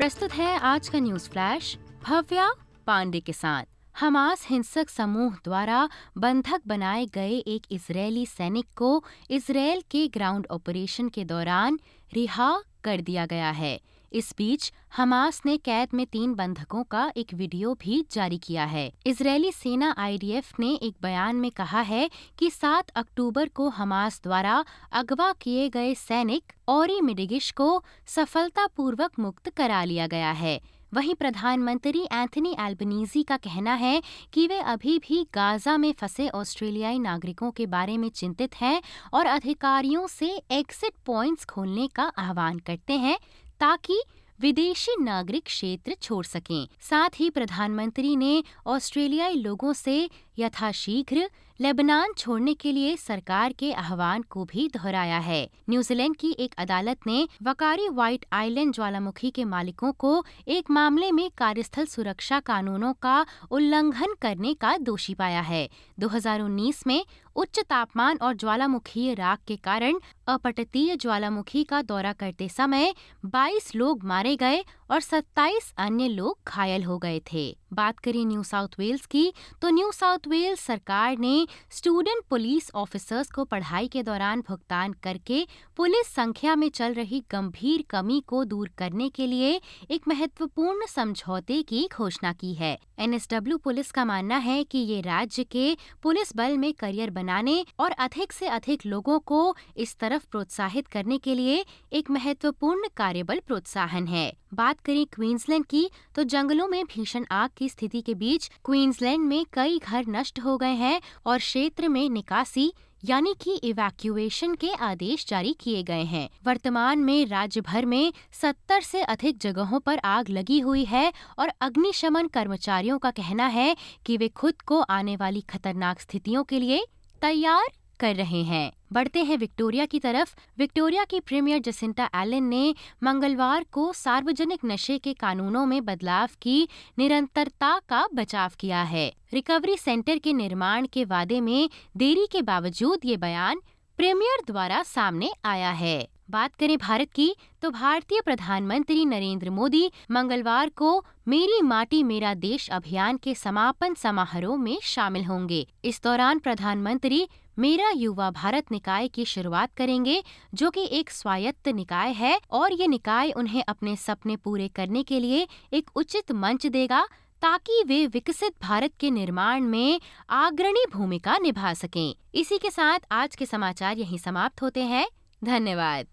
प्रस्तुत है आज का न्यूज़ फ्लैश। भव्या पांडे के साथ। हमास हिंसक समूह द्वारा बंधक बनाए गए एक इजरायली सैनिक को इसराइल के ग्राउंड ऑपरेशन के दौरान रिहा कर दिया गया है। इस बीच, हमास ने कैद में तीन बंधकों का एक वीडियो भी जारी किया है। इजरायली सेना आईडीएफ ने एक बयान में कहा है कि 7 अक्टूबर को हमास द्वारा अगवा किए गए सैनिक औरी मिडिगिश को सफलतापूर्वक मुक्त करा लिया गया है। वहीं प्रधानमंत्री एंथनी एल्बनीजी का कहना है कि वे अभी भी गाजा में फंसे ऑस्ट्रेलियाई नागरिकों के बारे में चिंतित हैं और अधिकारियों से एग्जिट पॉइंट्स खोलने का आह्वान करते हैं। ताकि विदेशी नागरिक क्षेत्र छोड़ सकें। साथ ही प्रधानमंत्री ने ऑस्ट्रेलियाई लोगों से यथाशीघ्र लेबनान छोड़ने के लिए सरकार के आह्वान को भी दोहराया है। न्यूजीलैंड की एक अदालत ने वकारी व्हाइट आइलैंड ज्वालामुखी के मालिकों को एक मामले में कार्यस्थल सुरक्षा कानूनों का उल्लंघन करने का दोषी पाया है। 2019 में उच्च तापमान और ज्वालामुखीय राख के कारण अपटतीय ज्वालामुखी का दौरा करते समय 22 लोग मारे गए और 27 अन्य लोग घायल हो गए थे। बात करें न्यू साउथ वेल्स की तो न्यू साउथ वेल्स सरकार ने स्टूडेंट पुलिस ऑफिसर्स को पढ़ाई के दौरान भुगतान करके पुलिस संख्या में चल रही गंभीर कमी को दूर करने के लिए एक महत्वपूर्ण समझौते की घोषणा की है। एनएसडब्ल्यू पुलिस का मानना है कि ये राज्य के पुलिस बल में करियर बनाने और अधिक से अधिक लोगों को इस तरफ़ प्रोत्साहित करने के लिए एक महत्वपूर्ण कार्यबल प्रोत्साहन है। बात करें क्वींसलैंड की तो जंगलों में भीषण आग की स्थिति के बीच क्वींसलैंड में कई घर नष्ट हो गए हैं और क्षेत्र में निकासी, यानी कि इवैक्यूएशन के आदेश जारी किए गए हैं। वर्तमान में राज्य भर में 70 से अधिक जगहों पर आग लगी हुई है और अग्निशमन कर्मचारियों का कहना है कि वे खुद को आने वाली खतरनाक स्थितियों के लिए तैयार कर रहे हैं। बढ़ते हैं विक्टोरिया की तरफ़। विक्टोरिया की प्रीमियर जसिंटा एलिन ने मंगलवार को सार्वजनिक नशे के कानूनों में बदलाव की निरंतरता का बचाव किया है। रिकवरी सेंटर के निर्माण के वादे में देरी के बावजूद ये बयान प्रीमियर द्वारा सामने आया है। बात करें भारत की तो भारतीय प्रधानमंत्री नरेंद्र मोदी मंगलवार को मेरी माटी मेरा देश अभियान के समापन समारोह में शामिल होंगे। इस दौरान प्रधानमंत्री मेरा युवा भारत निकाय की शुरुआत करेंगे, जो कि एक स्वायत्त निकाय है, और ये निकाय उन्हें अपने सपने पूरे करने के लिए एक उचित मंच देगा ताकि वे विकसित भारत के निर्माण में अग्रणी भूमिका निभा सकें। इसी के साथ आज के समाचार यहीं समाप्त होते हैं। धन्यवाद।